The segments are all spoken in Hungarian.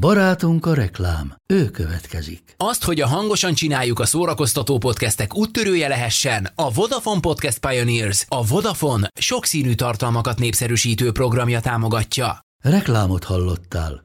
Barátunk a reklám, ő következik. Azt, hogy a hangosan csináljuk a szórakoztató podcastek úttörője lehessen, a Vodafone Podcast Pioneers, a Vodafone sokszínű tartalmakat népszerűsítő programja támogatja. Reklámot hallottál.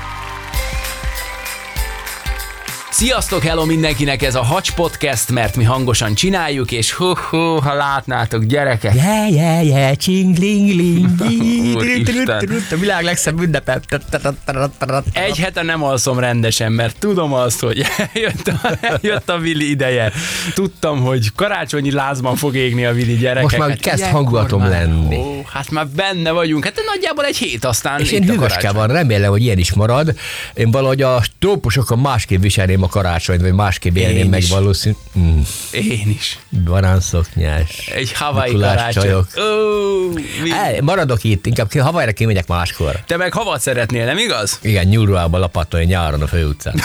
Sziasztok, hello mindenkinek, ez a Hacs Podcast, mert mi hangosan csináljuk, és hu, hu ha látnátok, gyerekek. Je, je, je, csinglingling. A világ legszebb ünnepe. Egy hete nem alszom rendesen, mert tudom azt, hogy jött a, jött a Vili ideje. Tudtam, hogy karácsonyi lázban fog égni a Vili gyerekek. Most már Hát kezd hangulatom lenni. Ó, hát már benne vagyunk. Hát nagyjából egy hét aztán És én hűvöske van, remélem, hogy ilyen is marad. Én valahogy a trópusokon másképp viselném a karácsonyt, vagy másképp élném Én meg valószínű. Mm, Én is. banánszoknyás. Egy Hawaii Mikulás karácsony. El, maradok itt, inkább Havajra kimegyek máskor. Te meg havat szeretnél, nem igaz? Igen, nyúlruhába lapatolni nyáron a főutcán.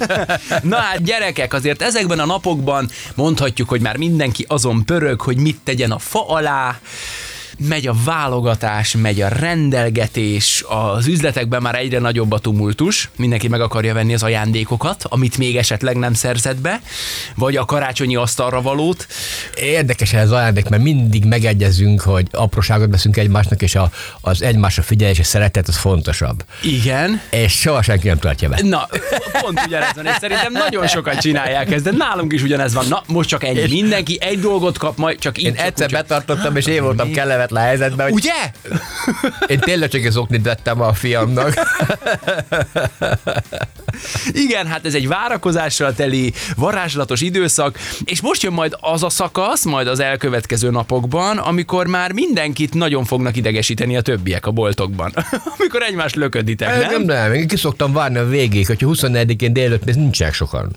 Na hát gyerekek, azért ezekben a napokban mondhatjuk, hogy már mindenki azon pörög, hogy mit tegyen a fa alá, megy a válogatás, megy a rendelgetés, az üzletekben már egyre nagyobb a tumultus, mindenki meg akarja venni az ajándékokat, amit még esetleg nem szerzett be, vagy a karácsonyi asztalra valót. Érdekes ez az ajándék, mert mindig megegyezünk, hogy apróságot veszünk egymásnak, és a, az egymásra figyelés és szeretet az fontosabb. Igen, És soha senki nem tartja be. Na, pont ugyanez van, és szerintem nagyon sokan csinálják ezt, de nálunk is ugyanez van. Na, most csak ennyi. Mindenki egy dolgot kap, majd csak így. Én csak egyszer úgy, betartottam, és én voltam kellemetlen helyzetben, hogy Ugye? én tényleg csak az oknit vettem a fiamnak. Igen, hát ez egy várakozással teli, varázslatos időszak, és most jön majd az a szakasz, majd az elkövetkező napokban, amikor már mindenkit nagyon fognak idegesíteni a többiek a boltokban. amikor egymást lököditek, Nem, nem, nem? nem, én ki szoktam várni a végig, hogyha 24-én délután még nincsenek sokan.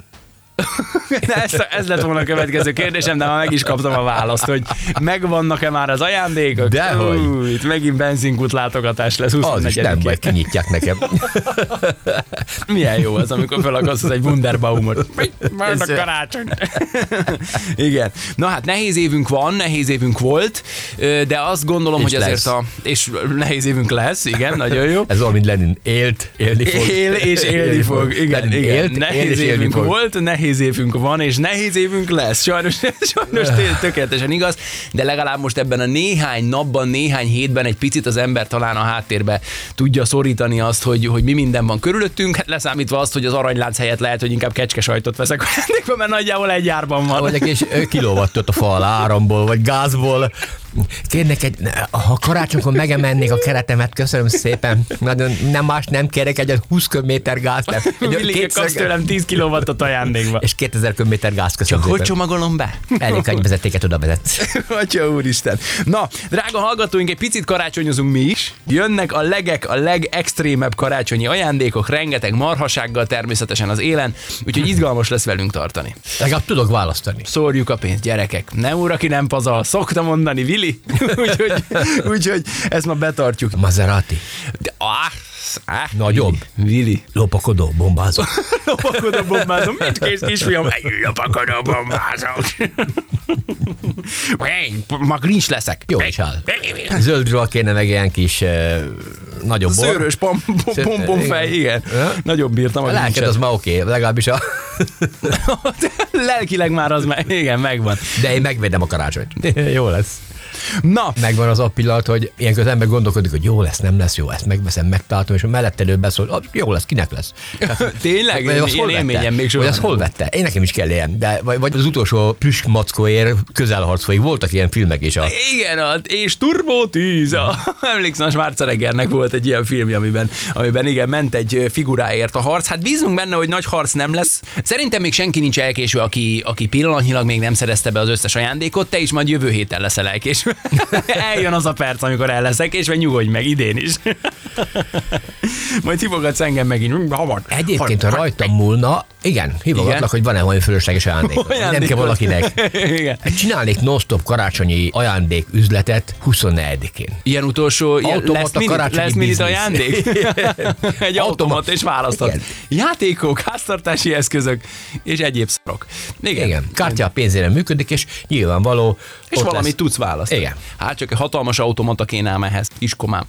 Ez, ez lett volna a következő kérdésem, de már meg is kaptam a választ, hogy megvannak-e már az ajándékok? Dehogy. Ú, itt megint benzinkút látogatás lesz Az is nem 24-én. baj, kinyitják nekem. Milyen jó az, amikor felakasztasz egy Wunderbaumot. Majd a karácsony. Igen. Na hát nehéz évünk van, nehéz évünk volt, de azt gondolom, És hogy azért lesz. a... És nehéz évünk lesz, igen, nagyon jó. Ez olyan, mint Lenin. Élt, élni fog. Él és élni fog. Igen, Lenin igen. élt, él nehéz és élni évünk fog. volt, nehéz évünk van, és nehéz évünk lesz. Sajnos, sajnos tény- tökéletesen igaz, de legalább most ebben a néhány napban, néhány hétben egy picit az ember talán a háttérbe tudja szorítani azt, hogy, hogy mi minden van körülöttünk, hát leszámítva azt, hogy az aranylánc helyett lehet, hogy inkább kecskesajtot veszek ajándékba, mert nagyjából egy árban van. Vagy egy kis ö, kilóvattot a fal áramból, vagy gázból. Kérnek egy, ha karácsonykor megemennék a keretemet, köszönöm szépen. Nagyon, nem más nem kérek, egy 20 köbméter gáz. Villige, 200 kapsz tőlem 10 kilowattot ajándékba. És 2000 köbméter gáz, köszönöm Hogy szépen. csomagolom be? Elég egy vezetéket oda vezetsz. Atya úristen. Na, drága hallgatóink, egy picit karácsonyozunk mi is. Jönnek a legek, a legextrémebb karácsonyi ajándékok, rengeteg marhasággal természetesen az élen, úgyhogy izgalmas lesz velünk tartani. Legalább tudok választani. Szórjuk a pénzt, gyerekek. Nem úr, aki nem pazar, szokta mondani Vili. úgyhogy, úgyhogy ezt ma betartjuk. Maserati. De, ah, ah, Nagyobb. Vili. Lopakodó, bombázó. Lopakodó bombázom, mit kész kisfiam? Lopakodó bombázom. Hey, ma grincs leszek. Jó is áll. Zöld ruha kéne meg ilyen kis uh, nagyobb bor. Szőrös pom, pom, Sző- pom, pom fej, igen. Nagyobb bírtam a A lelked az már oké, okay, legalábbis a... Lelkileg már az meg, igen, megvan. De én megvédem a karácsonyt. Jó lesz. Na, Megvan az a pillanat, hogy ilyenkor az ember gondolkodik, hogy jó lesz, nem lesz jó, ezt megveszem, megtartom, és a mellettelő beszól, "Ah, jó lesz, kinek lesz. tényleg? Vagy Ilyen hol élményem vette? még soha Vagy nem hol vette? Én nekem is kell ilyen. De, vagy, vagy az utolsó plüss mackóért közelharc folyik. Voltak ilyen filmek is. A, Igen, a, és Turbo 10. A, emlékszem, a Schwarzeneggernek volt egy ilyen filmje, amiben, amiben igen, ment egy figuráért a harc. Hát bízunk benne, hogy nagy harc nem lesz. Szerintem még senki nincs elkéső, aki, aki pillanatnyilag még nem szerezte be az összes ajándékot, te is majd jövő héten leszel elkésve. Eljön az a perc, amikor el leszek, és vagy nyugodj meg, idén is. Majd hívogatsz engem megint. Hamar. Egyébként, ha rajtam múlna, igen, hívogatlak, Igen? hogy van-e valami fölösleges ajándék. Nem kell valakinek. Igen. Csinálnék non-stop karácsonyi ajándék üzletet 24-én. Ilyen utolsó, ilyen Automata lesz karácsonyi lesz minit ajándék? Egy automat, és választhat. Igen. Játékok, háztartási eszközök, és egyéb szarok. Igen. Igen, kártya a pénzére működik, és nyilvánvaló És valamit lesz. tudsz választani. Igen. Hát csak egy hatalmas automata kéne ám ehhez. Iskomám.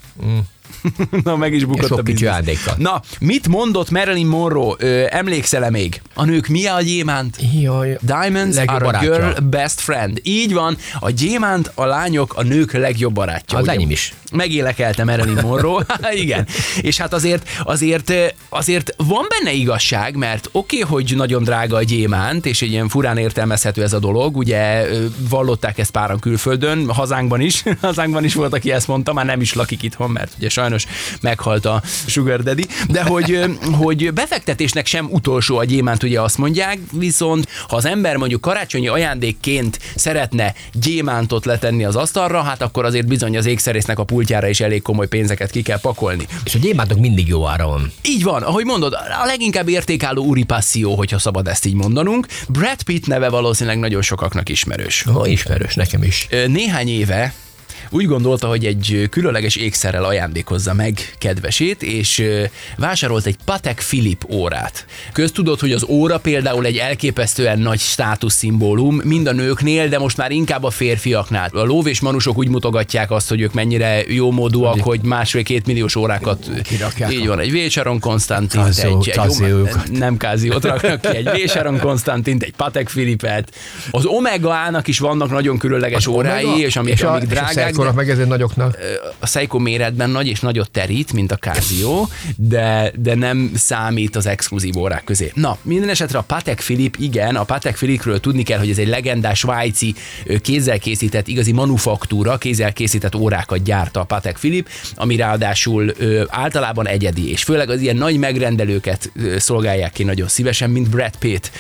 Na, meg is bukott sok a kicsi ajándékkal. Na, mit mondott Marilyn Monroe? Ö, emlékszel-e még? A nők mi a gyémánt? Jaj, Diamonds are a barátja. girl best friend. Így van, a gyémánt, a lányok, a nők legjobb barátja. Az enyém is. Megélekelte Marilyn Monroe. Igen. És hát azért, azért, azért van benne igazság, mert oké, okay, hogy nagyon drága a gyémánt, és egy ilyen furán értelmezhető ez a dolog, ugye vallották ezt páran külföldön, hazánkban is, hazánkban is volt, aki ezt mondta, már nem is lakik itthon, mert ugye sajnos meghalt a Sugar Daddy, de hogy, hogy befektetésnek sem utolsó a gyémánt, ugye azt mondják, viszont ha az ember mondjuk karácsonyi ajándékként szeretne gyémántot letenni az asztalra, hát akkor azért bizony az ékszerésznek a pultjára is elég komoly pénzeket ki kell pakolni. És a gyémántok mindig jó ára van. Így van, ahogy mondod, a leginkább értékálló úri passzió, hogyha szabad ezt így mondanunk. Brad Pitt neve valószínűleg nagyon sokaknak ismerős. Ó, ismerős, nekem is. Néhány éve úgy gondolta, hogy egy különleges ékszerrel ajándékozza meg kedvesét, és vásárolt egy Patek Philippe órát. Köztudott, hogy az óra például egy elképesztően nagy státuszszimbólum, mind a nőknél, de most már inkább a férfiaknál. A lóv és manusok úgy mutogatják azt, hogy ők mennyire jómódúak, hogy másfél-két milliós órákat Kirakják így van, egy Vécsaron Konstantint, Casio- egy, egy nem káziót raknak ki, egy Vésaron Konstantint, egy Patek Filipet. Az Omega-nak is vannak nagyon különleges órái, és amik, és a, amik drágák, Seiko-nak de meg ezért nagyoknak. a Seiko méretben nagy és nagyot terít, mint a Casio, de, de nem számít az exkluzív órák közé. Na, minden esetre a Patek Philippe, igen, a Patek Philippe-ről tudni kell, hogy ez egy legendás svájci kézzel készített, igazi manufaktúra, kézzel készített órákat gyárta a Patek Philippe, ami ráadásul ö, általában egyedi, és főleg az ilyen nagy megrendelőket szolgálják ki nagyon szívesen, mint Brad Pitt,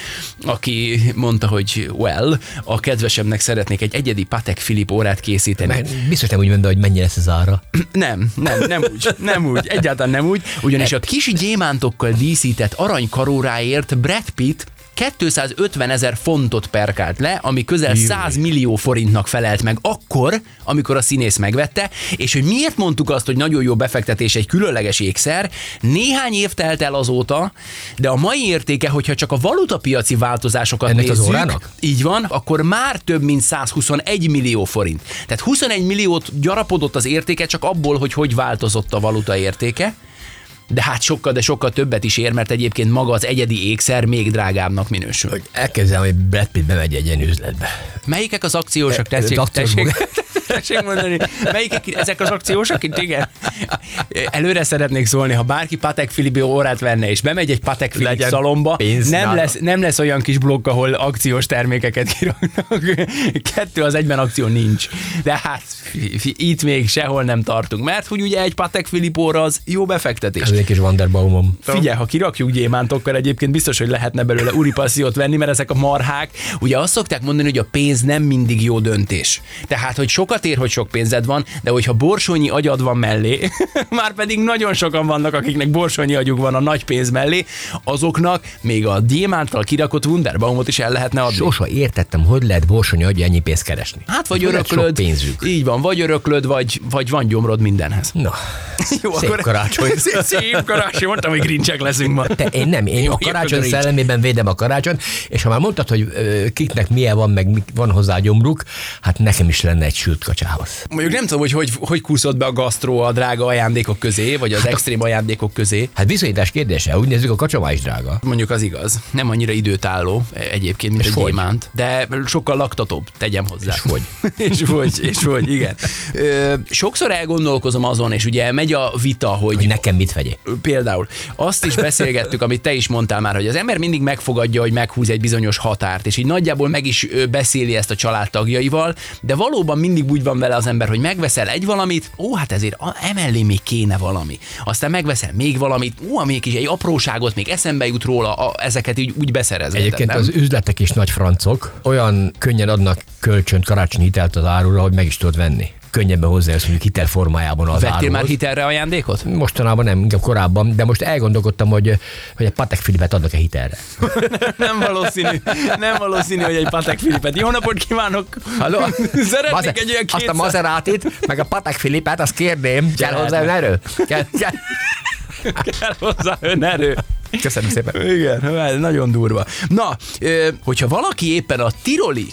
aki mondta, hogy well, a kedvesemnek szeretnék egy egyedi Patek Philippe órát készíteni. Biztos nem úgy mondta, hogy mennyi lesz az ára. Nem, nem, nem úgy, nem úgy, egyáltalán nem úgy, ugyanis a kis gyémántokkal díszített aranykaróráért Brad Pitt 250 ezer fontot perkált le, ami közel 100 millió forintnak felelt meg akkor, amikor a színész megvette, és hogy miért mondtuk azt, hogy nagyon jó befektetés egy különleges ékszer, néhány év telt el azóta, de a mai értéke, hogyha csak a valutapiaci változásokat Ennek az nézzük, órának? így van, akkor már több mint 121 millió forint. Tehát 21 milliót gyarapodott az értéke csak abból, hogy hogy változott a valuta értéke. De hát sokkal, de sokkal többet is ér, mert egyébként maga az egyedi ékszer még drágábbnak minősül. Hogy elképzelem, hogy Brad Pitt bemegy egy ilyen üzletbe. Melyikek az akciósak? Tessék, akciós tessék, maga. tessék mondani. Melyikek ezek az akciósak? Itt igen. Előre szeretnék szólni, ha bárki Patek Philippe órát venne, és bemegy egy Patek Legyen szalomba, nem nála. lesz, nem lesz olyan kis blokk, ahol akciós termékeket kiraknak. Kettő az egyben akció nincs. De hát itt még sehol nem tartunk, mert hogy ugye egy Patek Philippe óra az jó befektetés. Ez egy kis Wanderbaumom. Figyelj, ha kirakjuk gyémántokkal, egyébként biztos, hogy lehetne belőle uripasziót venni, mert ezek a marhák, ugye azt szokták mondani, hogy a pénz nem mindig jó döntés. Tehát, hogy sokat ér, hogy sok pénzed van, de hogyha borsonyi agyad van mellé, már pedig nagyon sokan vannak, akiknek borsonyi agyuk van a nagy pénz mellé, azoknak még a gyémántal kirakott Wunderbaumot is el lehetne adni. Sose értettem, hogy lehet borsony adja ennyi pénzt keresni. Hát vagy Hogy öröklöd, pénzük. így van, vagy öröklöd, vagy, vagy van gyomrod mindenhez. Na, Jó, Szép karácsony. Szép, szép karácsony, mondtam, hogy grincsek leszünk ma. te, én nem, én Jó, a karácsony szellemében védem a karácsony, és ha már mondtad, hogy kiknek milyen van, meg van hozzá gyomruk, hát nekem is lenne egy sült kacsához. Mondjuk nem tudom, hogy hogy, hogy kúszott be a gasztró a drága ajándékok közé, vagy az extrém ajándékok közé. Hát bizonyítás kérdése, úgy nézzük, a kacsomá is drága. Mondjuk az igaz. Nem annyira időtálló egyébként, mint És egy gyémánt, de sokkal laktatóbb, tegyem hozzá. És hogy? és hogy, és hogy, igen. Ö, sokszor elgondolkozom azon, és ugye megy a vita, hogy, Hogy nekem mit vegyék. Például azt is beszélgettük, amit te is mondtál már, hogy az ember mindig megfogadja, hogy meghúz egy bizonyos határt, és így nagyjából meg is beszéli ezt a családtagjaival, de valóban mindig úgy van vele az ember, hogy megveszel egy valamit, ó, hát ezért emellé még kéne valami. Aztán megveszel még valamit, ó, még is egy apróságot, még eszembe jut róla, a, ezeket így úgy beszerezed. Egyébként nem? az üzletek is nagy francok, olyan könnyen adnak kölcsönt, karácsonyi hitelt az árura, hogy meg is tudod venni. Könnyebben hozzájössz mondjuk hitel formájában az Vettél már hitelre ajándékot? Mostanában nem, inkább korábban, de most elgondolkodtam, hogy, hogy egy Patek Filipet adnak-e hitelre. Nem valószínű, nem valószínű, hogy egy Patek Filipet. Jó napot kívánok! Halló? Szeretnék Maze- egy olyan Azt a kétszer... Maserátit, meg a Patek Filipet, azt kérném. Kell hozzá önerő? Kell, kell. kell hozzá önerő. Köszönöm szépen. Igen, nagyon durva. Na, hogyha valaki éppen a Tiroli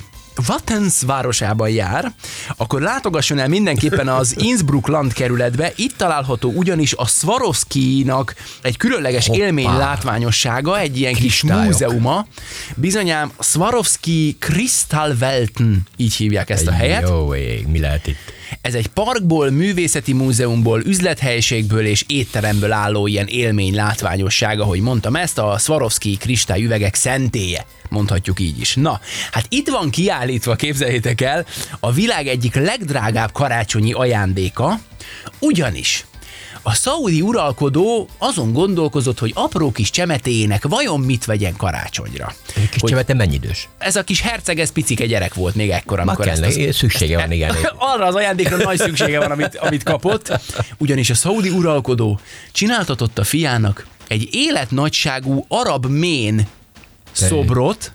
Wattens városában jár, akkor látogasson el mindenképpen az Innsbruck landkerületbe, itt található ugyanis a Swarovski-nak egy különleges Hoppá. élmény látványossága, egy ilyen kis Kristályok. múzeuma. Bizonyám Swarovski Kristallwelten, így hívják ezt a helyet. Jó ég, mi lehet itt? Ez egy parkból, művészeti múzeumból, üzlethelyiségből és étteremből álló ilyen élmény látványosság, ahogy mondtam ezt, a Swarovski kristályüvegek szentélye, mondhatjuk így is. Na, hát itt van kiállítva, képzeljétek el, a világ egyik legdrágább karácsonyi ajándéka, ugyanis a szaudi uralkodó azon gondolkozott, hogy apró kis csemetéjének vajon mit vegyen karácsonyra. Egy kis Hogy csövete mennyi idős? ez a kis herceg, ez picike gyerek volt még ekkor, amikor ezt kell, az szüksége van, igen. arra az ajándékra nagy szüksége van, amit, amit kapott, ugyanis a szaudi uralkodó csináltatott a fiának egy életnagyságú arab mén szobrot,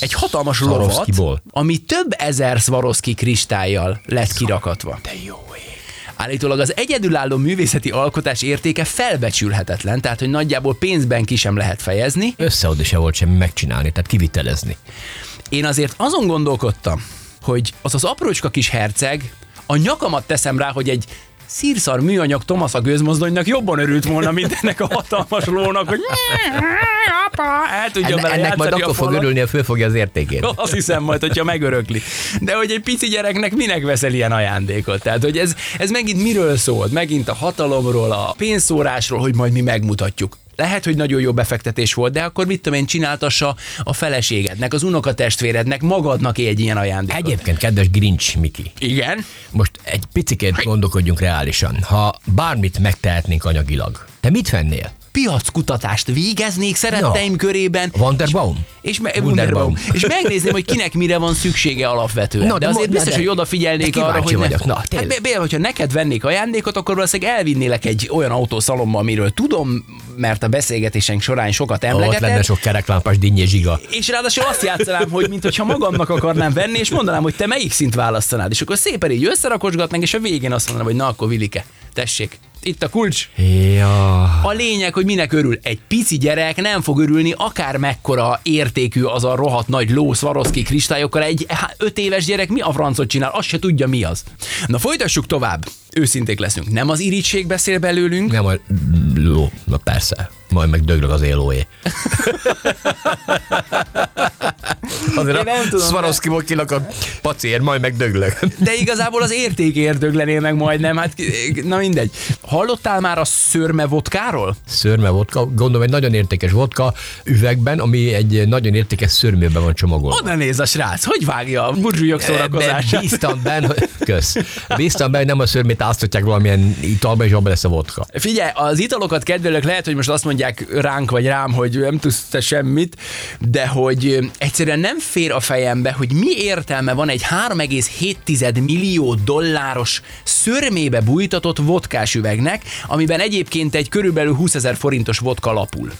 egy hatalmas lovat, ami több ezer Swarovski kristályjal lett kirakatva. De jó. Állítólag az egyedülálló művészeti alkotás értéke felbecsülhetetlen, tehát hogy nagyjából pénzben ki sem lehet fejezni. Összeadni se volt semmi megcsinálni, tehát kivitelezni. Én azért azon gondolkodtam, hogy az az aprócska kis herceg, a nyakamat teszem rá, hogy egy szírszar műanyag Thomas a gőzmozdonynak jobban örült volna, mint ennek a hatalmas lónak, hogy apa, el tudja Enne, ennek majd a akkor fog örülni, ha fölfogja az értékét. Azt hiszem majd, hogyha megörökli. De hogy egy pici gyereknek minek veszel ilyen ajándékot? Tehát, hogy ez, ez megint miről szól? Megint a hatalomról, a pénzszórásról, hogy majd mi megmutatjuk. Lehet, hogy nagyon jó befektetés volt, de akkor mit tudom én, csináltassa a feleségednek, az unokatestvérednek, magadnak egy ilyen ajándékot. Egyébként, kedves Grinch Miki, Igen. most egy picit gondolkodjunk reálisan. Ha bármit megtehetnénk anyagilag, te mit vennél? Piackutatást végeznék szeretteim Na. körében. Wonderbaum? És, me- Wunderbaum. És megnézném, hogy kinek mire van szüksége alapvetően. Na, de de azért mo- biztos, de- hogy odafigyelnék de arra, hogy ne... vagyok. Na, hát, tényleg. be- be- hogyha neked vennék ajándékot, akkor valószínűleg elvinnélek egy olyan autószalomba, amiről tudom, mert a beszélgetésenk során sokat Ott lenne emlegetett. sok kereklámpás dinnyé zsiga. És ráadásul azt játszanám, hogy mintha magamnak akarnám venni, és mondanám, hogy te melyik szint választanád. És akkor szépen így összerakosgatnánk, és a végén azt mondanám, hogy na akkor Vilike, tessék, itt a kulcs, Ja. a lényeg, hogy minek örül. Egy pici gyerek nem fog örülni, akár mekkora értékű az a rohadt nagy ló Swarovski kristályokkal. Egy öt éves gyerek mi a francot csinál? Azt se tudja mi az. Na folytassuk tovább. Őszinték leszünk. Nem az irítség beszél belőlünk, Nem a ló, na persze. Majd meg döglök az élóé. Azért Én nem tudom, Swarovskiból pacér, majd meg döglök. de igazából az értékért döglenél meg majdnem. Hát, na mindegy. Hallottál már a szörme vodkáról? Szörme vodka, gondolom egy nagyon értékes vodka üvegben, ami egy nagyon értékes szörmében van csomagolva. Oda néz a srác, hogy vágja a burzsúlyok Ebben szórakozását. Bíztam benne, hogy- kösz. Bíztam benne, nem a szörmét áztatják valamilyen italba, és abban lesz a vodka. Figyelj, az italokat kedvelők lehet, hogy most azt mondják ránk vagy rám, hogy nem tudsz te semmit, de hogy egyszerűen nem fér a fejembe, hogy mi értelme van egy 3,7 millió dolláros szörmébe bújtatott vodkás üvegnek, amiben egyébként egy körülbelül 20 ezer forintos vodka lapul.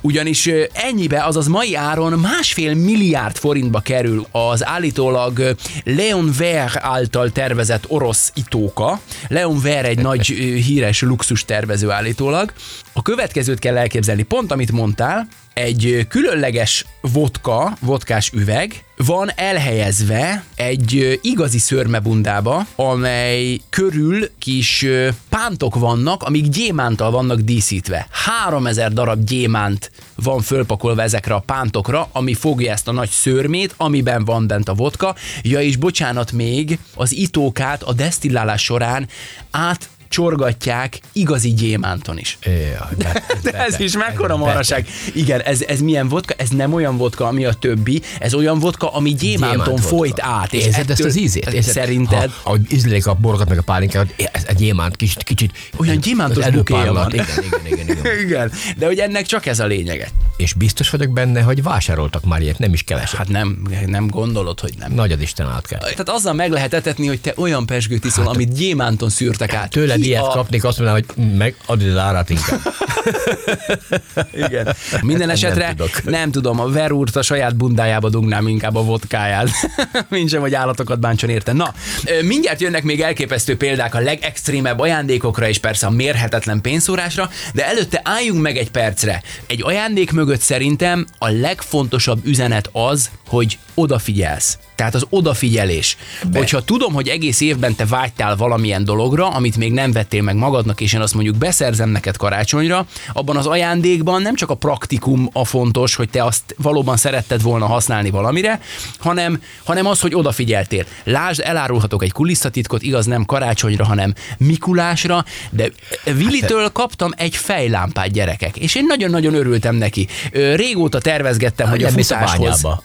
Ugyanis ennyibe, azaz mai áron másfél milliárd forintba kerül az állítólag Leon Ver által tervezett orosz itóka. Leon Ver egy nagy híres luxus tervező állítólag. A következőt kell elképzelni, pont amit mondtál, egy különleges vodka, vodkás üveg van elhelyezve egy igazi szörmebundába, amely körül kis pántok vannak, amik gyémántal vannak díszítve. 3000 darab gyémánt van fölpakolva ezekre a pántokra, ami fogja ezt a nagy szörmét, amiben van bent a vodka. Ja, és bocsánat még, az itókát a desztillálás során át csorgatják igazi gyémánton is. Ja, de, De ez is mekkora maraság. Igen, ez, ez milyen vodka? Ez nem olyan vodka, ami a többi, ez olyan vodka, ami gyémánton Gyémánt folyt vodka. át. És Érzed ezt az ízét? Érzed? Szerinted? Ha, ahogy ízlelik a borokat meg a pálinkát, ez egy gyémánt, kicsit, kicsit Olyan gyémántos bukéja van. Igen, igen, igen, igen. Igen, de hogy ennek csak ez a lényege. És biztos vagyok benne, hogy vásároltak már ilyet, nem is keveset. Hát nem, nem gondolod, hogy nem. Nagy az Isten át kell. Tehát azzal meg lehet etetni, hogy te olyan pesgőt iszol, amit gyémánton szűrtek át. Tőled ilyet a... kapnék, azt mondanám, hogy meg adj az árát inkább. Igen. Minden esetre nem, tudok. nem tudom, a verúrt a saját bundájába dugnám inkább a vodkáját. Mint sem, hogy állatokat bántson érte. Na, mindjárt jönnek még elképesztő példák a legextrémebb ajándékokra és persze a mérhetetlen pénzszórásra, de előtte álljunk meg egy percre. Egy ajándék mögött szerintem a legfontosabb üzenet az, hogy odafigyelsz. Tehát az odafigyelés. Be. Hogyha tudom, hogy egész évben te vágytál valamilyen dologra, amit még nem vettél meg magadnak, és én azt mondjuk beszerzem neked karácsonyra, abban az ajándékban nem csak a praktikum a fontos, hogy te azt valóban szeretted volna használni valamire, hanem, hanem az, hogy odafigyeltél. Lásd, elárulhatok egy kulisszatitkot, igaz nem karácsonyra, hanem Mikulásra, de Vilitől kaptam egy fejlámpát gyerekek, és én nagyon-nagyon örültem neki. Régóta tervezgettem, hogy a mész a futáshoz... bányába.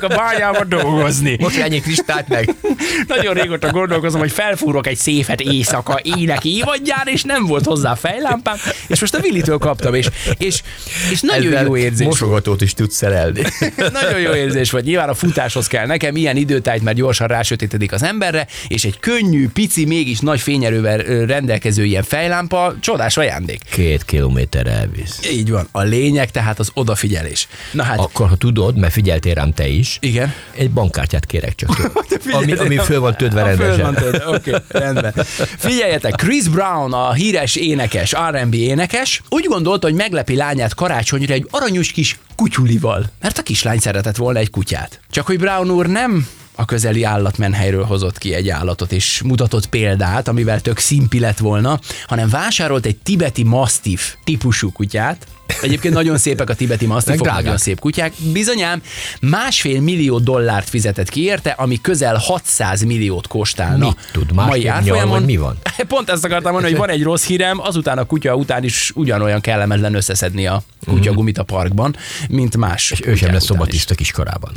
A bányába dolgozni. Most ennyi kristályt meg. Nagyon régóta gondolkozom, hogy felfúrok egy széfet éjszaka ének évadján, és nem volt hozzá fejlámpám, és most a Willitől kaptam, és, és, és nagyon Ezzel jó érzés. Mosogatót is tudsz szerelni. Nagyon jó érzés vagy. Nyilván a futáshoz kell nekem ilyen időtájt, mert gyorsan rásötétedik az emberre, és egy könnyű, pici, mégis nagy fényerővel rendelkező ilyen fejlámpa, csodás ajándék. Két kilométer elvisz. Így van. A lényeg tehát az odafigyelés. Na hát, Akkor, ha tudod, mert figyeltél rám te is, igen. egy bankkártyát kérek csak ami, ami föl van föl rendesen. Oké, rendben. Figyeljetek, Chris Brown, a híres énekes, R&B énekes, úgy gondolta, hogy meglepi lányát karácsonyra egy aranyos kis kutyulival, mert a kislány szeretett volna egy kutyát. Csak hogy Brown úr nem a közeli állatmenhelyről hozott ki egy állatot, és mutatott példát, amivel tök szimpi lett volna, hanem vásárolt egy tibeti mastiff típusú kutyát, Egyébként nagyon szépek a tibeti drágák. nagyon szép kutyák. Bizonyám, másfél millió dollárt fizetett ki érte, ami közel 600 milliót kóstálna. Mit tud? Nyal, árfolyamon. mi van? Pont ezt akartam mondani, hogy van egy rossz hírem, azután a kutya után is ugyanolyan kellemetlen összeszedni a kutyagumit a parkban, mint más. Mhm. És ő sem lesz szobatiszta kiskorában.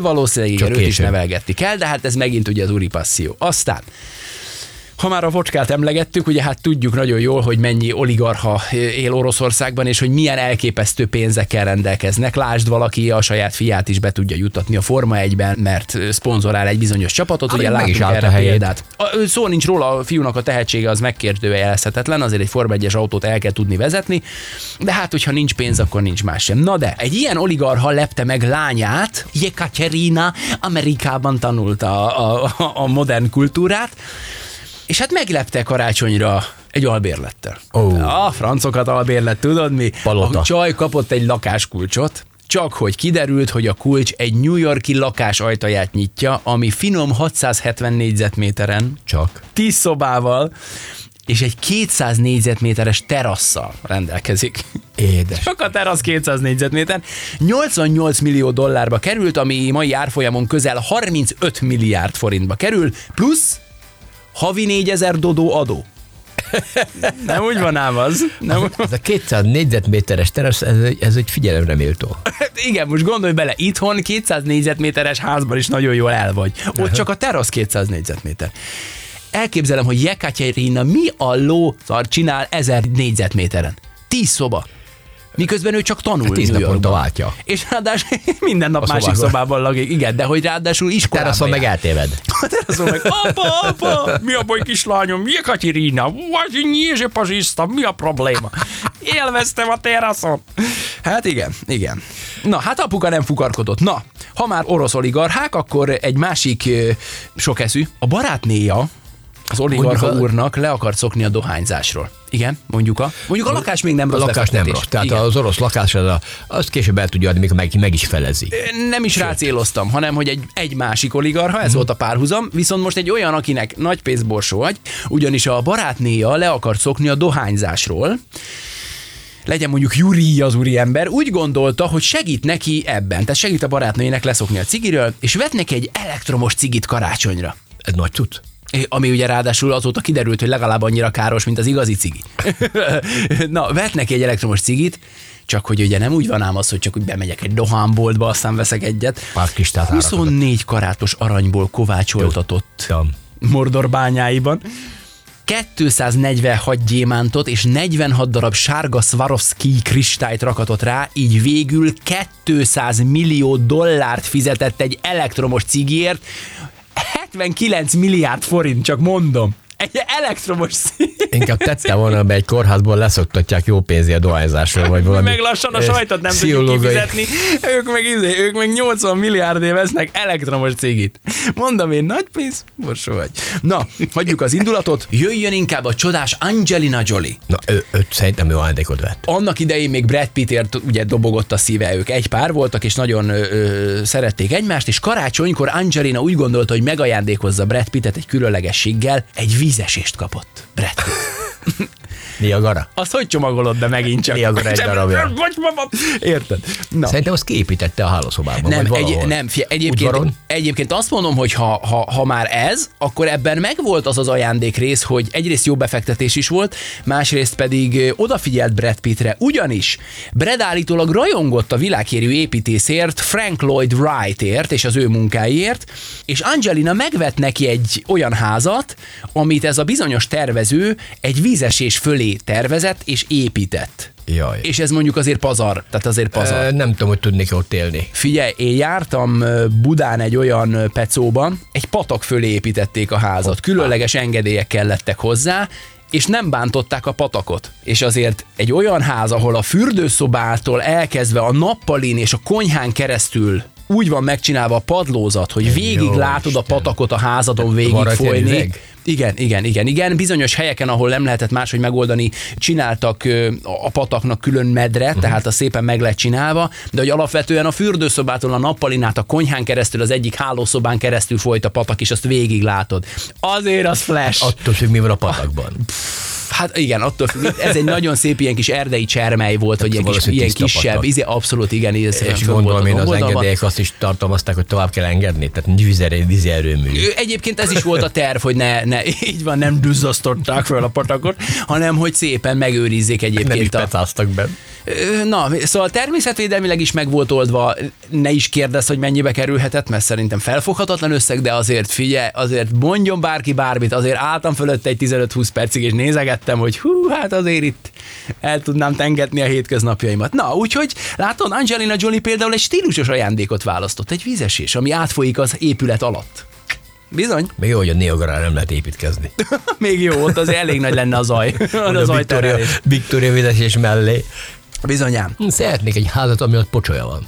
Valószínűleg igen, őt is nevelgetni kell, de hát ez megint ugye az úri passzió. Aztán ha már a vocskát emlegettük, ugye hát tudjuk nagyon jól, hogy mennyi oligarha él Oroszországban, és hogy milyen elképesztő pénzekkel rendelkeznek. Lásd, valaki a saját fiát is be tudja juttatni a Forma 1-ben, mert szponzorál egy bizonyos csapatot, Ami ugye látunk a erre helyét. példát. A, szó nincs róla, a fiúnak a tehetsége az megkérdőjelezhetetlen, azért egy Forma 1-es autót el kell tudni vezetni, de hát, hogyha nincs pénz, akkor nincs más sem. Na de, egy ilyen oligarha lepte meg lányát, Jekaterina Amerikában tanulta a, a, a modern kultúrát, és hát meglepte karácsonyra egy albérlettel. Ó. A francokat albérlet, tudod mi? Palota. A csaj kapott egy lakáskulcsot, csak hogy kiderült, hogy a kulcs egy New Yorki lakás ajtaját nyitja, ami finom 670 négyzetméteren, Csak. 10 szobával, és egy 200 négyzetméteres terasszal rendelkezik. Édes. Csak a terasz 200 négyzetméter. 88 millió dollárba került, ami mai árfolyamon közel 35 milliárd forintba kerül, plusz havi 4000 dodó adó. Nem úgy van ám az. Nem úgy... Ez a 200 négyzetméteres terasz, ez egy, ez egy figyelemre méltó. Hát Igen, most gondolj bele, itthon 200 négyzetméteres házban is nagyon jól el vagy. Ott csak a terasz 200 négyzetméter. Elképzelem, hogy Jekaterina mi a ló szar csinál 1000 négyzetméteren. 10 szoba. Miközben ő csak tanul. Hát tíz naponta váltja. És ráadásul minden nap A másik szobában. szobában lakik. Igen, de hogy ráadásul iskolában Teraszon meg eltéved. Teraszon meg, apa, apa, mi a baj kislányom, mi a Katirina, vagy nyízse pazsista, mi a probléma? Élveztem a teraszon. Hát igen, igen. Na, hát apuka nem fukarkodott. Na, ha már orosz oligarchák, akkor egy másik ö, sok eszű, a barátnéja, az oligarcha a- úrnak le akart szokni a dohányzásról. Igen, mondjuk a, mondjuk a lakás még nem A rossz lakás nem befektetés. rossz. Tehát Igen. az orosz lakás, az a, azt később el tudja adni, mikor meg, meg is felezi. nem is rácéloztam, hanem hogy egy, egy másik oligarha, ez volt a párhuzam, viszont most egy olyan, akinek nagy pénzborsó vagy, ugyanis a barátnéja le akart szokni a dohányzásról, legyen mondjuk Juri az úriember, úgy gondolta, hogy segít neki ebben, tehát segít a barátnőjének leszokni a cigiről, és vett neki egy elektromos cigit karácsonyra. Ez nagy cucc. Ami ugye ráadásul azóta kiderült, hogy legalább annyira káros, mint az igazi cigi. Na, vett neki egy elektromos cigit, csak hogy ugye nem úgy van ám az, hogy csak úgy bemegyek egy dohánboltba, aztán veszek egyet. Pár kis tátárakat. 24 karátos aranyból kovácsoltatott Tudom. Mordor bányáiban. 246 gyémántot és 46 darab sárga Swarovski kristályt rakatott rá, így végül 200 millió dollárt fizetett egy elektromos cigiért, 79 milliárd forint, csak mondom. Egy elektromos cigi. Inkább tette volna be egy kórházból leszoktatják jó pénzért a dohányzásról, vagy valami. meg lassan a sajtot nem tudjuk kifizetni, ők meg, izé, ők meg 80 milliárdé vesznek elektromos cigit. Mondom én, nagy pénz, borsó vagy. Na, hagyjuk az indulatot, jöjjön inkább a csodás Angelina Jolie. Na, ő, ő, szerintem ő ajándékot vett. Annak idején még Brad Pittért ugye dobogott a szíve, ők egy pár voltak, és nagyon ö, szerették egymást, és karácsonykor Angelina úgy gondolta, hogy megajándékozza Brad Pittet egy különlegességgel, egy vízesést kapott. Brad Pitt. Niagara. Azt hogy csomagolod be megint csak? Niagara egy darabja. Érted? Na. Szerintem azt kiépítette a hálószobában, Nem, vagy egy, nem fia, egyébként, Udvaron? egyébként azt mondom, hogy ha, ha, ha már ez, akkor ebben megvolt az az ajándék rész, hogy egyrészt jó befektetés is volt, másrészt pedig odafigyelt Brad Pittre, ugyanis Brad állítólag rajongott a világhírű építészért, Frank Lloyd Wrightért és az ő munkáiért, és Angelina megvett neki egy olyan házat, amit ez a bizonyos tervező egy vízesés fölé tervezett és épített. Jaj. És ez mondjuk azért pazar, tehát azért pazar. Ö, nem tudom, hogy tudnék ott élni. Figyelj, én jártam Budán egy olyan pecóban, egy patak fölé építették a házat, különleges engedélyek kellettek hozzá, és nem bántották a patakot. És azért egy olyan ház, ahol a fürdőszobától elkezdve a nappalin és a konyhán keresztül úgy van megcsinálva a padlózat, hogy végig Jó látod a Isten. patakot a házadon végig folyni. Igen, igen, igen, igen. Bizonyos helyeken, ahol nem lehetett máshogy megoldani, csináltak a pataknak külön medre, uh-huh. tehát a szépen meg lett csinálva, de hogy alapvetően a fürdőszobától a nappalinát a konyhán keresztül, az egyik hálószobán keresztül folyt a patak, és azt végig látod. Azért az flash. Attól függ, mi van a patakban. Hát igen, attól függ. Ez egy nagyon szép ilyen kis erdei csermely volt, vagy ilyen, kis, ilyen kisebb, izé, abszolút igen. Ez És gondolom én az engedélyek azt is tartalmazták, hogy tovább kell engedni, tehát vízerő, vízi erőmű. Ő- Egyébként ez is volt a terv, hogy ne, ne így van, nem duzzasztották fel a patakot, hanem hogy szépen megőrizzék Nem egyébként a, pecáztak be. Na, szóval természetvédelmileg is meg volt oldva, ne is kérdezz, hogy mennyibe kerülhetett, mert szerintem felfoghatatlan összeg, de azért figyelj, azért mondjon bárki bármit, azért álltam fölött egy 15-20 percig, és nézegettem, hogy hú, hát azért itt el tudnám tengetni a hétköznapjaimat. Na, úgyhogy látod, Angelina Jolie például egy stílusos ajándékot választott, egy vízesés, ami átfolyik az épület alatt. Bizony. Még jó, hogy a Niagara nem lehet építkezni. Még jó, ott azért elég nagy lenne a zaj. Az a Victoria. Victoria vizesés mellé. Bizonyám. Szeretnék egy házat, ami ott pocsolya van.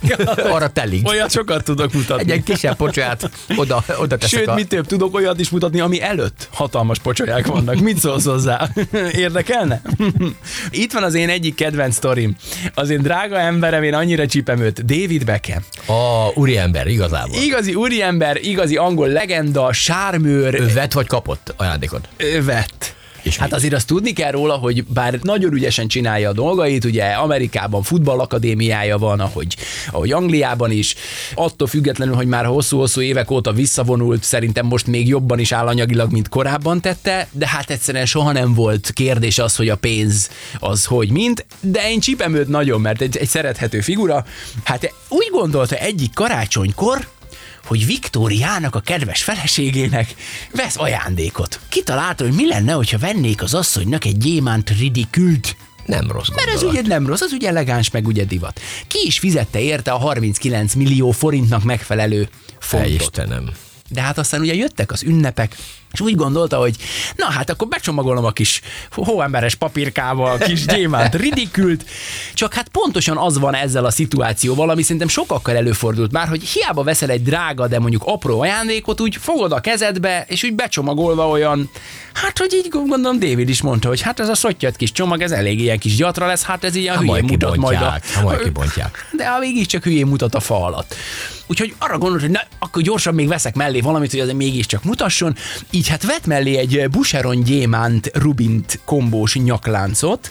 Arra telik. Olyat sokat tudok mutatni. Egy ilyen kisebb pocsolyát oda, oda teszek Sőt, a... mi több, tudok olyat is mutatni, ami előtt hatalmas pocsolyák vannak. Mit szólsz hozzá? Érdekelne? Itt van az én egyik kedvenc sztorim. Az én drága emberem, én annyira csípem őt, David Beckham. A úriember, igazából. Igazi úriember, igazi angol legenda, sármőr, Ő vett vagy kapott ajándékot? Ö, vett. És hát mit? azért azt tudni kell róla, hogy bár nagyon ügyesen csinálja a dolgait, ugye Amerikában futballakadémiája van, ahogy, ahogy Angliában is, attól függetlenül, hogy már hosszú-hosszú évek óta visszavonult, szerintem most még jobban is áll anyagilag, mint korábban tette, de hát egyszerűen soha nem volt kérdés az, hogy a pénz az hogy mint, de én csípem őt nagyon, mert egy, egy szerethető figura. Hát úgy gondolta egyik karácsonykor, hogy Viktóriának, a kedves feleségének vesz ajándékot. Kitalálta, hogy mi lenne, hogyha vennék az asszonynak egy gyémánt ridikült. Nem rossz Mert ez gondolat. ugye nem rossz, az ugye elegáns, meg ugye divat. Ki is fizette érte a 39 millió forintnak megfelelő fontot. Istenem. De hát aztán ugye jöttek az ünnepek, és úgy gondolta, hogy na hát akkor becsomagolom a kis hóemberes papírkával, a kis gyémánt ridikült, csak hát pontosan az van ezzel a szituációval, ami szerintem sokakkal előfordult már, hogy hiába veszel egy drága, de mondjuk apró ajándékot, úgy fogod a kezedbe, és úgy becsomagolva olyan, hát hogy így gondolom David is mondta, hogy hát ez a szottyat kis csomag, ez elég ilyen kis gyatra lesz, hát ez ilyen hülyén mutat majd a... hát majd kibontják. De a mégiscsak hülyén mutat a fa alatt. Úgyhogy arra gondolt, hogy na, akkor gyorsan még veszek mellé valamit, hogy azért mégiscsak mutasson. Így hát vett mellé egy Boucheron gyémánt Rubint kombós nyakláncot,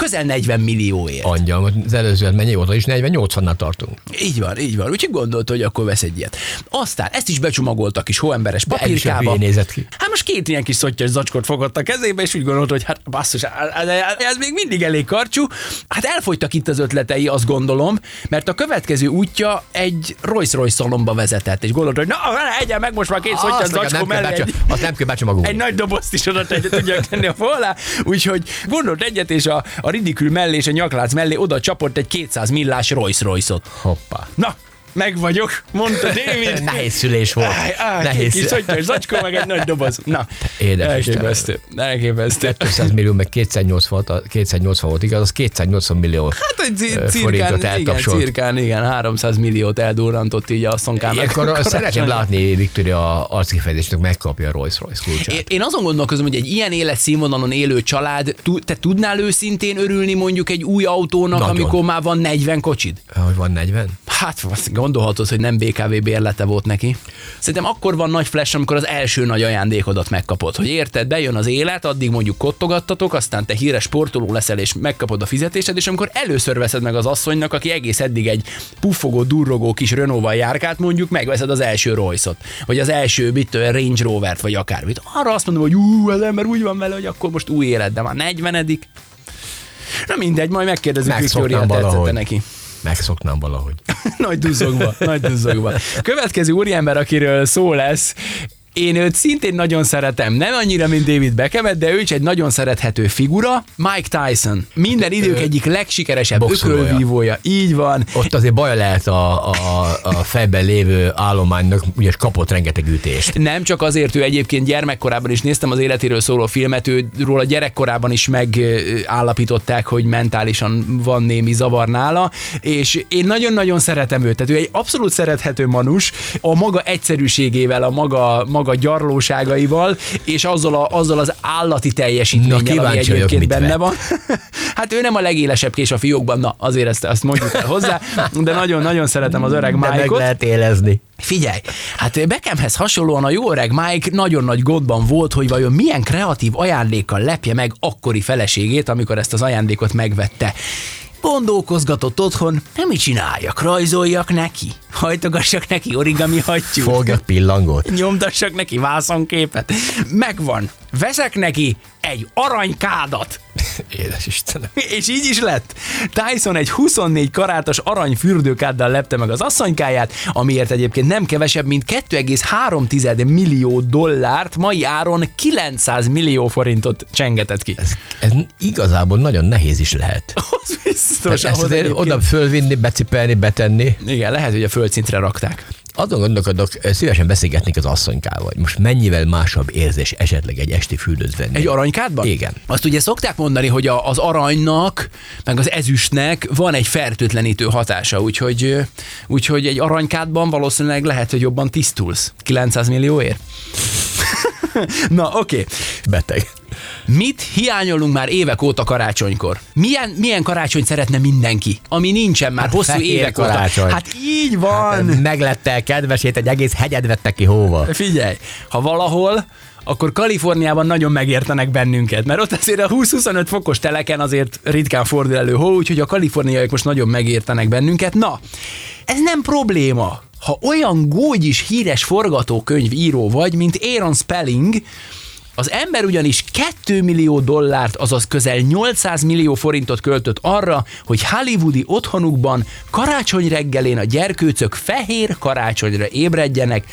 közel 40 millióért. Angyal, az előző mennyi óta is 40-80-nál tartunk. Így van, így van. Úgyhogy gondolta, hogy akkor vesz egy ilyet. Aztán ezt is becsomagoltak hóemberes is olyan papírkába. nézett ki. Hát most két ilyen kis szottyos zacskot fogott a kezébe, és úgy gondolta, hogy hát basszus, ez, még mindig elég karcsú. Hát elfogytak itt az ötletei, azt gondolom, mert a következő útja egy Rolls-Royce szalomba vezetett, és gondolta, hogy na, egyen meg most már két nekem zacskó mellé. becsa- Egy, Azt nem kell becsomagolni. egy nagy dobozt is oda tudják tenni a alá, úgyhogy gondolt egyet, és a, a ridikül mellé és a nyaklác mellé oda csapott egy 200 millás Rolls-Royce-ot. Hoppá. Na, meg vagyok, mondta David. Nehéz szülés volt. Áj, áj, Nehéz. Kis szottyos zacskó, meg egy nagy doboz. Na, Édes elképesztő. Elképesztő. 200 millió, meg 280 volt, 280 volt, igaz, az 280 millió. Hát egy Ö, cirkán, igen, cirkán, igen, 300 milliót eldurrantott így a szonkának. Ilyenkor szeretném látni Viktoria arckifejezésnek megkapja a Rolls-Royce kulcsát. Én, én azon gondolkozom, hogy egy ilyen életszínvonalon élő család, te tudnál őszintén örülni mondjuk egy új autónak, Nagyon. amikor már van 40 kocsid? Hogy van 40? Hát gondolhatod, hogy nem BKV bérlete volt neki. Szerintem akkor van nagy flash, amikor az első nagy ajándékodat megkapod. Hogy érted, bejön az élet, addig mondjuk kottogattatok, aztán te híres sportoló leszel és megkapod a fizetésed, és amikor először veszed meg az asszonynak, aki egész eddig egy puffogó, durrogó kis Renault-val járkált, mondjuk megveszed az első Royce-ot, vagy az első mit, Range Rover-t, vagy akármit. Arra azt mondom, hogy ú, az ember úgy van vele, hogy akkor most új élet, de már 40 Na mindegy, majd megkérdezzük Viktóriát, tetszette neki. Megszoknám valahogy. nagy duzzogva, nagy duzzogva. Következő úriember, akiről szó lesz, én őt szintén nagyon szeretem, nem annyira, mint David Beckhamet, de ő is egy nagyon szerethető figura, Mike Tyson. Minden idők egyik legsikeresebb ökölvívója. Így van. Ott azért baja lehet a, a, a fejben lévő állománynak, ugye kapott rengeteg ütést. Nem csak azért, ő egyébként gyermekkorában is néztem az életéről szóló filmet, ő róla gyerekkorában is megállapították, hogy mentálisan van némi zavar nála, és én nagyon-nagyon szeretem őt. Tehát ő egy abszolút szerethető manus, a maga egyszerűségével, a maga, maga gyarlóságaival, és azzal, a, azzal az állati Na, teljesítménnyel, ami kíváncsi vagyok, egyébként benne vett. van. hát ő nem a legélesebb kés a fiókban, na azért ezt, ezt mondjuk el hozzá, de nagyon-nagyon szeretem az öreg De meg Mike-ot. lehet élezni. Figyelj, hát Beckhamhez hasonlóan a jó öreg Mike nagyon nagy gondban volt, hogy vajon milyen kreatív ajándékkal lepje meg akkori feleségét, amikor ezt az ajándékot megvette. Gondolkozgatott otthon, nem mit csináljak, rajzoljak neki, hajtogassak neki origami hattyút, Fogjak pillangót. nyomtassak neki vászonképet. Megvan, veszek neki egy aranykádat. Édes Istenem. És így is lett. Tyson egy 24 karátos arany fürdőkáddal lepte meg az asszonykáját, amiért egyébként nem kevesebb, mint 2,3 millió dollárt, mai áron 900 millió forintot csengetett ki. Ez, ez igazából nagyon nehéz is lehet. Az biztos, Ezt azért oda fölvinni, becipelni, betenni. Igen, lehet, hogy a földszintre rakták. Azon gondolkodok, szívesen beszélgetnék az asszonykával, hogy most mennyivel másabb érzés esetleg egy esti fürdőt venni. Egy aranykádban? Igen. Azt ugye szokták mondani, hogy a, az aranynak, meg az ezüstnek van egy fertőtlenítő hatása, úgyhogy, úgyhogy egy aranykádban valószínűleg lehet, hogy jobban tisztulsz. 900 millióért? Na, oké. Okay. Beteg. Mit hiányolunk már évek óta karácsonykor? Milyen, milyen karácsony szeretne mindenki, ami nincsen már Hát hosszú évek karácsony. óta? Hát így van! Meglette el kedvesét, egy egész hegyet vettek ki hóval. Figyelj, ha valahol, akkor Kaliforniában nagyon megértenek bennünket, mert ott azért a 20-25 fokos teleken azért ritkán fordul elő hó, úgyhogy a kaliforniaiak most nagyon megértenek bennünket. Na, ez nem probléma. Ha olyan gógyis híres forgatókönyv író vagy, mint Aaron Spelling, az ember ugyanis 2 millió dollárt, azaz közel 800 millió forintot költött arra, hogy hollywoodi otthonukban karácsony reggelén a gyerkőcök fehér karácsonyra ébredjenek,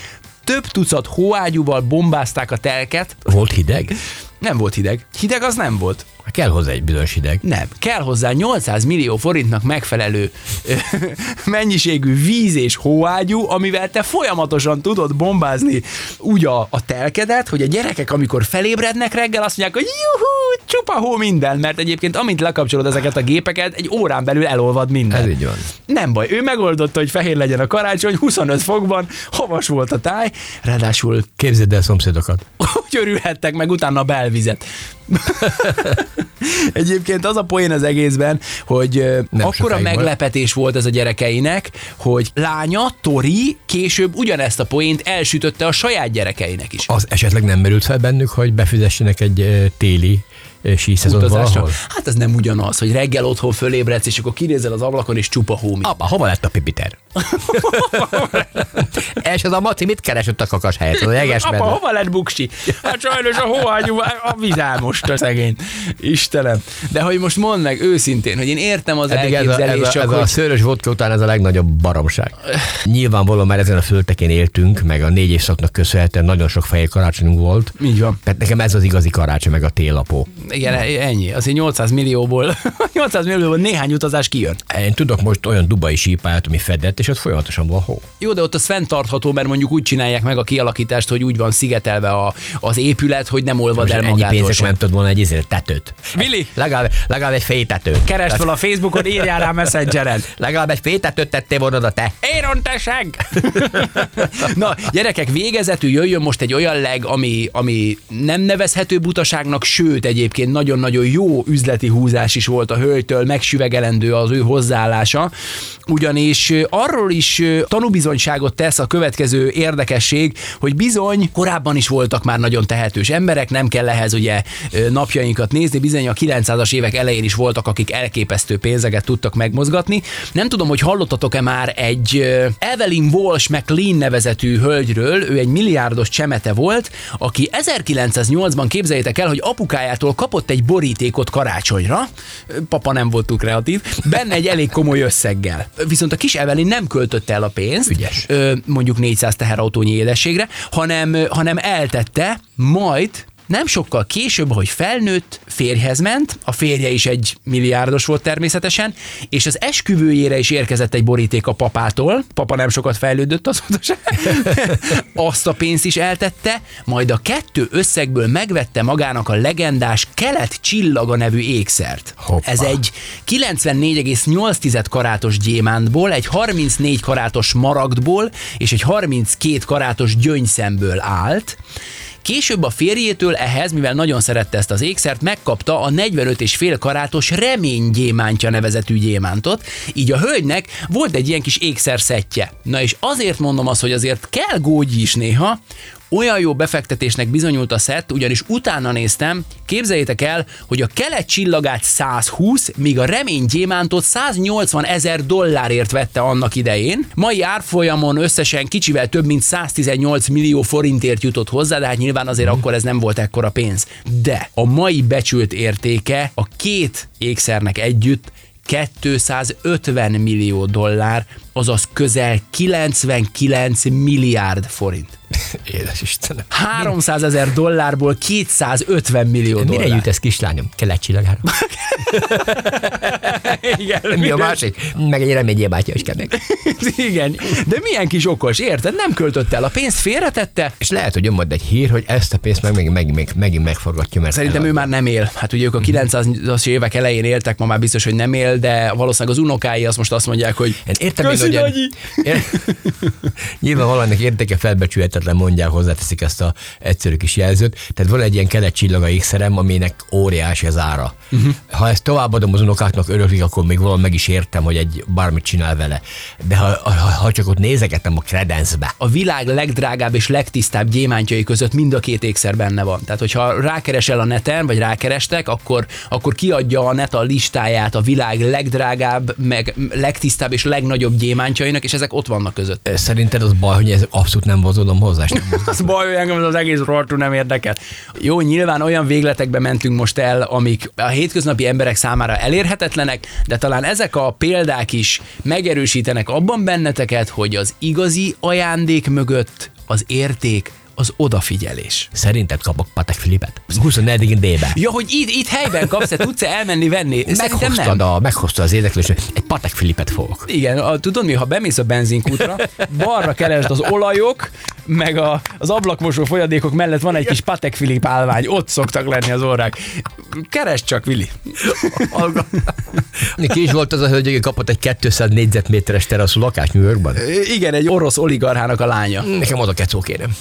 több tucat hóágyúval bombázták a telket. Volt hideg? Nem volt hideg. Hideg az nem volt. Kell hozzá egy bizonyos hideg. Nem. Kell hozzá 800 millió forintnak megfelelő mennyiségű víz és hóágyú, amivel te folyamatosan tudod bombázni úgy a, a telkedet, hogy a gyerekek, amikor felébrednek reggel, azt mondják, hogy juhú, csupa hó minden, mert egyébként amint lekapcsolod ezeket a gépeket, egy órán belül elolvad minden. Ez így van. Nem baj, ő megoldotta, hogy fehér legyen a karácsony, 25 fokban, havas volt a táj, ráadásul Képzeld el szomszédokat. hogy örülhettek meg utána a belvizet. Egyébként az a poén az egészben, hogy Nem akkora sokáig volt. meglepetés volt ez a gyerekeinek, hogy lánya, Tori később ugyanezt a poént elsütötte a saját gyerekeinek is. Az esetleg nem merült fel bennük, hogy befizessenek egy téli síszezon valahol? Hát ez nem ugyanaz, hogy reggel otthon fölébredsz, és akkor kinézel az ablakon, és csupa hómi. Apa, hova lett a pipiter? és az a maci mit keresett a kakas helyet? Az a jeges Apa, medve. hova lett buksi? Hát sajnos a hóágyú, a vizár most a szegény. Istenem. De hogy most mondd meg őszintén, hogy én értem az Eddig ez a, ez, a, csak ez a hogy... szőrös vodka után ez a legnagyobb baromság. Nyilvánvalóan már ezen a földtekén éltünk, meg a négy évszaknak köszönhetően nagyon sok fehér karácsonyunk volt. Így van. Tehát nekem ez az igazi karácsony, meg a télapó. Igen, ennyi. Azért 800 millióból, 800 millióból néhány utazás kijön. Én tudok most olyan dubai sípályát, ami fedett, és ott folyamatosan van hó. Jó, de ott az fenntartható, mert mondjuk úgy csinálják meg a kialakítást, hogy úgy van szigetelve a, az épület, hogy nem olvad el ennyi magától pénzek sem. nem tudod volna egy izért tetőt. Vili, Legalább, legalább egy fétető. keresd fel a Facebookon, írjál rá Messengeren. Legalább egy fétetőt tettél volna oda te. Éron teseg! Na, gyerekek, végezetül jöjjön most egy olyan leg, ami, ami nem nevezhető butaságnak, sőt, egyébként nagyon-nagyon jó üzleti húzás is volt a hölgytől, megsüvegelendő az ő hozzáállása, ugyanis arról is tanúbizonyságot tesz a következő érdekesség, hogy bizony korábban is voltak már nagyon tehetős emberek, nem kell ehhez ugye napjainkat nézni, bizony a 900-as évek elején is voltak, akik elképesztő pénzeket tudtak megmozgatni. Nem tudom, hogy hallottatok-e már egy Evelyn Walsh McLean nevezetű hölgyről, ő egy milliárdos csemete volt, aki 1908-ban képzeljétek el, hogy apukájától kapott egy borítékot karácsonyra, papa nem volt túl kreatív, benne egy elég komoly összeggel. Viszont a kis Evelyn nem költötte el a pénzt, Ügyes. ö, mondjuk 400 teherautónyi édességre, hanem, hanem eltette, majd nem sokkal később, hogy felnőtt, férjhez ment, a férje is egy milliárdos volt természetesen, és az esküvőjére is érkezett egy boríték a papától. Papa nem sokat fejlődött azóta sem. Azt a pénzt is eltette, majd a kettő összegből megvette magának a legendás Kelet Csillaga nevű ékszert. Hoppá. Ez egy 94,8 karátos gyémántból, egy 34 karátos maragdból és egy 32 karátos gyöngyszemből állt. Később a férjétől ehhez, mivel nagyon szerette ezt az ékszert, megkapta a 45,5 karátos reménygyémántja nevezetű gyémántot, így a hölgynek volt egy ilyen kis ékszer szettje. Na és azért mondom azt, hogy azért kell gógyi is néha, olyan jó befektetésnek bizonyult a szett, ugyanis utána néztem, képzeljétek el, hogy a kelet csillagát 120, míg a remény gyémántot 180 ezer dollárért vette annak idején. Mai árfolyamon összesen kicsivel több mint 118 millió forintért jutott hozzá, de hát nyilván azért akkor ez nem volt ekkora pénz. De a mai becsült értéke a két ékszernek együtt 250 millió dollár, azaz közel 99 milliárd forint. Édes Istenem. 300 ezer dollárból 250 millió Mire dollár. jut ez kislányom? Kelet csillagára. Igen, Mi a másik? Meg egy reményjébátja is kell meg. Igen, de milyen kis okos, érted? Nem költött el a pénzt, félretette. És lehet, hogy jön majd egy hír, hogy ezt a pénzt meg megint, megint, megint, megint megforgatja, mert Szerintem ő elad- már nem él. Hát ugye ők a 900-as évek elején éltek, ma már biztos, hogy nem él, de valószínűleg az unokái azt most azt mondják, hogy Én értem, Köszi, hogy Nagyi! Ér... Nyilván valaminek felbecsülhetetlen mondják, hozzáteszik ezt a egyszerű kis jelzőt. Tehát van egy ilyen kelet csillaga ékszerem, aminek óriási az ára. Uh-huh. Ha ezt továbbadom az unokáknak örökig, akkor még valami meg is értem, hogy egy bármit csinál vele. De ha, ha, ha csak ott nézegetem a kredencbe, a világ legdrágább és legtisztább gyémántjai között mind a két ékszer benne van. Tehát, hogyha rákeresel a neten, vagy rákerestek, akkor, akkor kiadja a net a listáját a világ legdrágább, meg legtisztább és legnagyobb gyémántjainak, és ezek ott vannak között. szerinted az baj, hogy ez abszolút nem vonzódom hozzá. Az baj, hogy engem az egész rohadtul nem érdekel. Jó, nyilván olyan végletekbe mentünk most el, amik a hétköznapi emberek számára elérhetetlenek, de talán ezek a példák is megerősítenek abban benneteket, hogy az igazi ajándék mögött az érték az odafigyelés. Szerinted kapok Patek Filipet? 24. D-be. Ja, hogy itt, itt helyben kapsz, te tudsz elmenni venni? Szerintem nem. Meghoztad, a, meghozta az érdeklés, hogy egy Patek Filipet fogok. Igen, a, tudod mi, ha bemész a benzinkútra, balra keresd az olajok, meg a, az ablakmosó folyadékok mellett van egy kis Patek Filip állvány, ott szoktak lenni az órák. Keresd csak, Vili. Ki is volt az a hölgy, aki kapott egy 200 négyzetméteres teraszú lakást New Yorkban? Igen, egy orosz oligarchának a lánya. Nekem az a kecó kérem.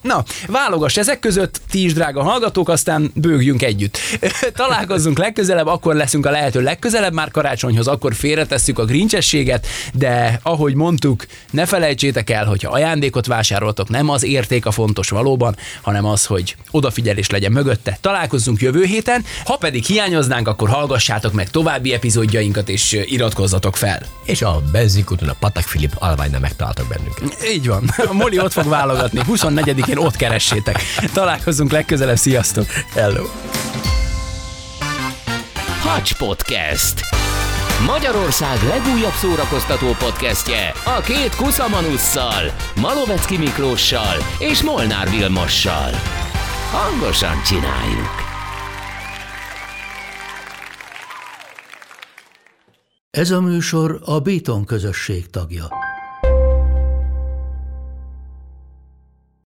Na, válogass ezek között, ti is drága hallgatók, aztán bőgjünk együtt. Találkozzunk legközelebb, akkor leszünk a lehető legközelebb már karácsonyhoz, akkor félretesszük a grincsességet, de ahogy mondtuk, ne felejtsétek el, hogyha ajándékot vásároltok, nem az érték a fontos valóban, hanem az, hogy odafigyelés legyen mögötte. Találkozzunk jövő héten, ha pedig hiányoznánk, akkor hallgassátok meg további epizódjainkat és iratkozzatok fel. És a benzinkúton a Patak Filip alványnál megtaláltak bennünket. Így van. A Moli ott fog válogatni. 24-én ott keressétek. Találkozunk legközelebb. Sziasztok! Hello! Hacs Podcast. Magyarország legújabb szórakoztató podcastje a két Kuszamanusszal, Malovecki Miklóssal és Molnár Vilmossal. Hangosan csináljuk! Ez a műsor a Béton közösség tagja.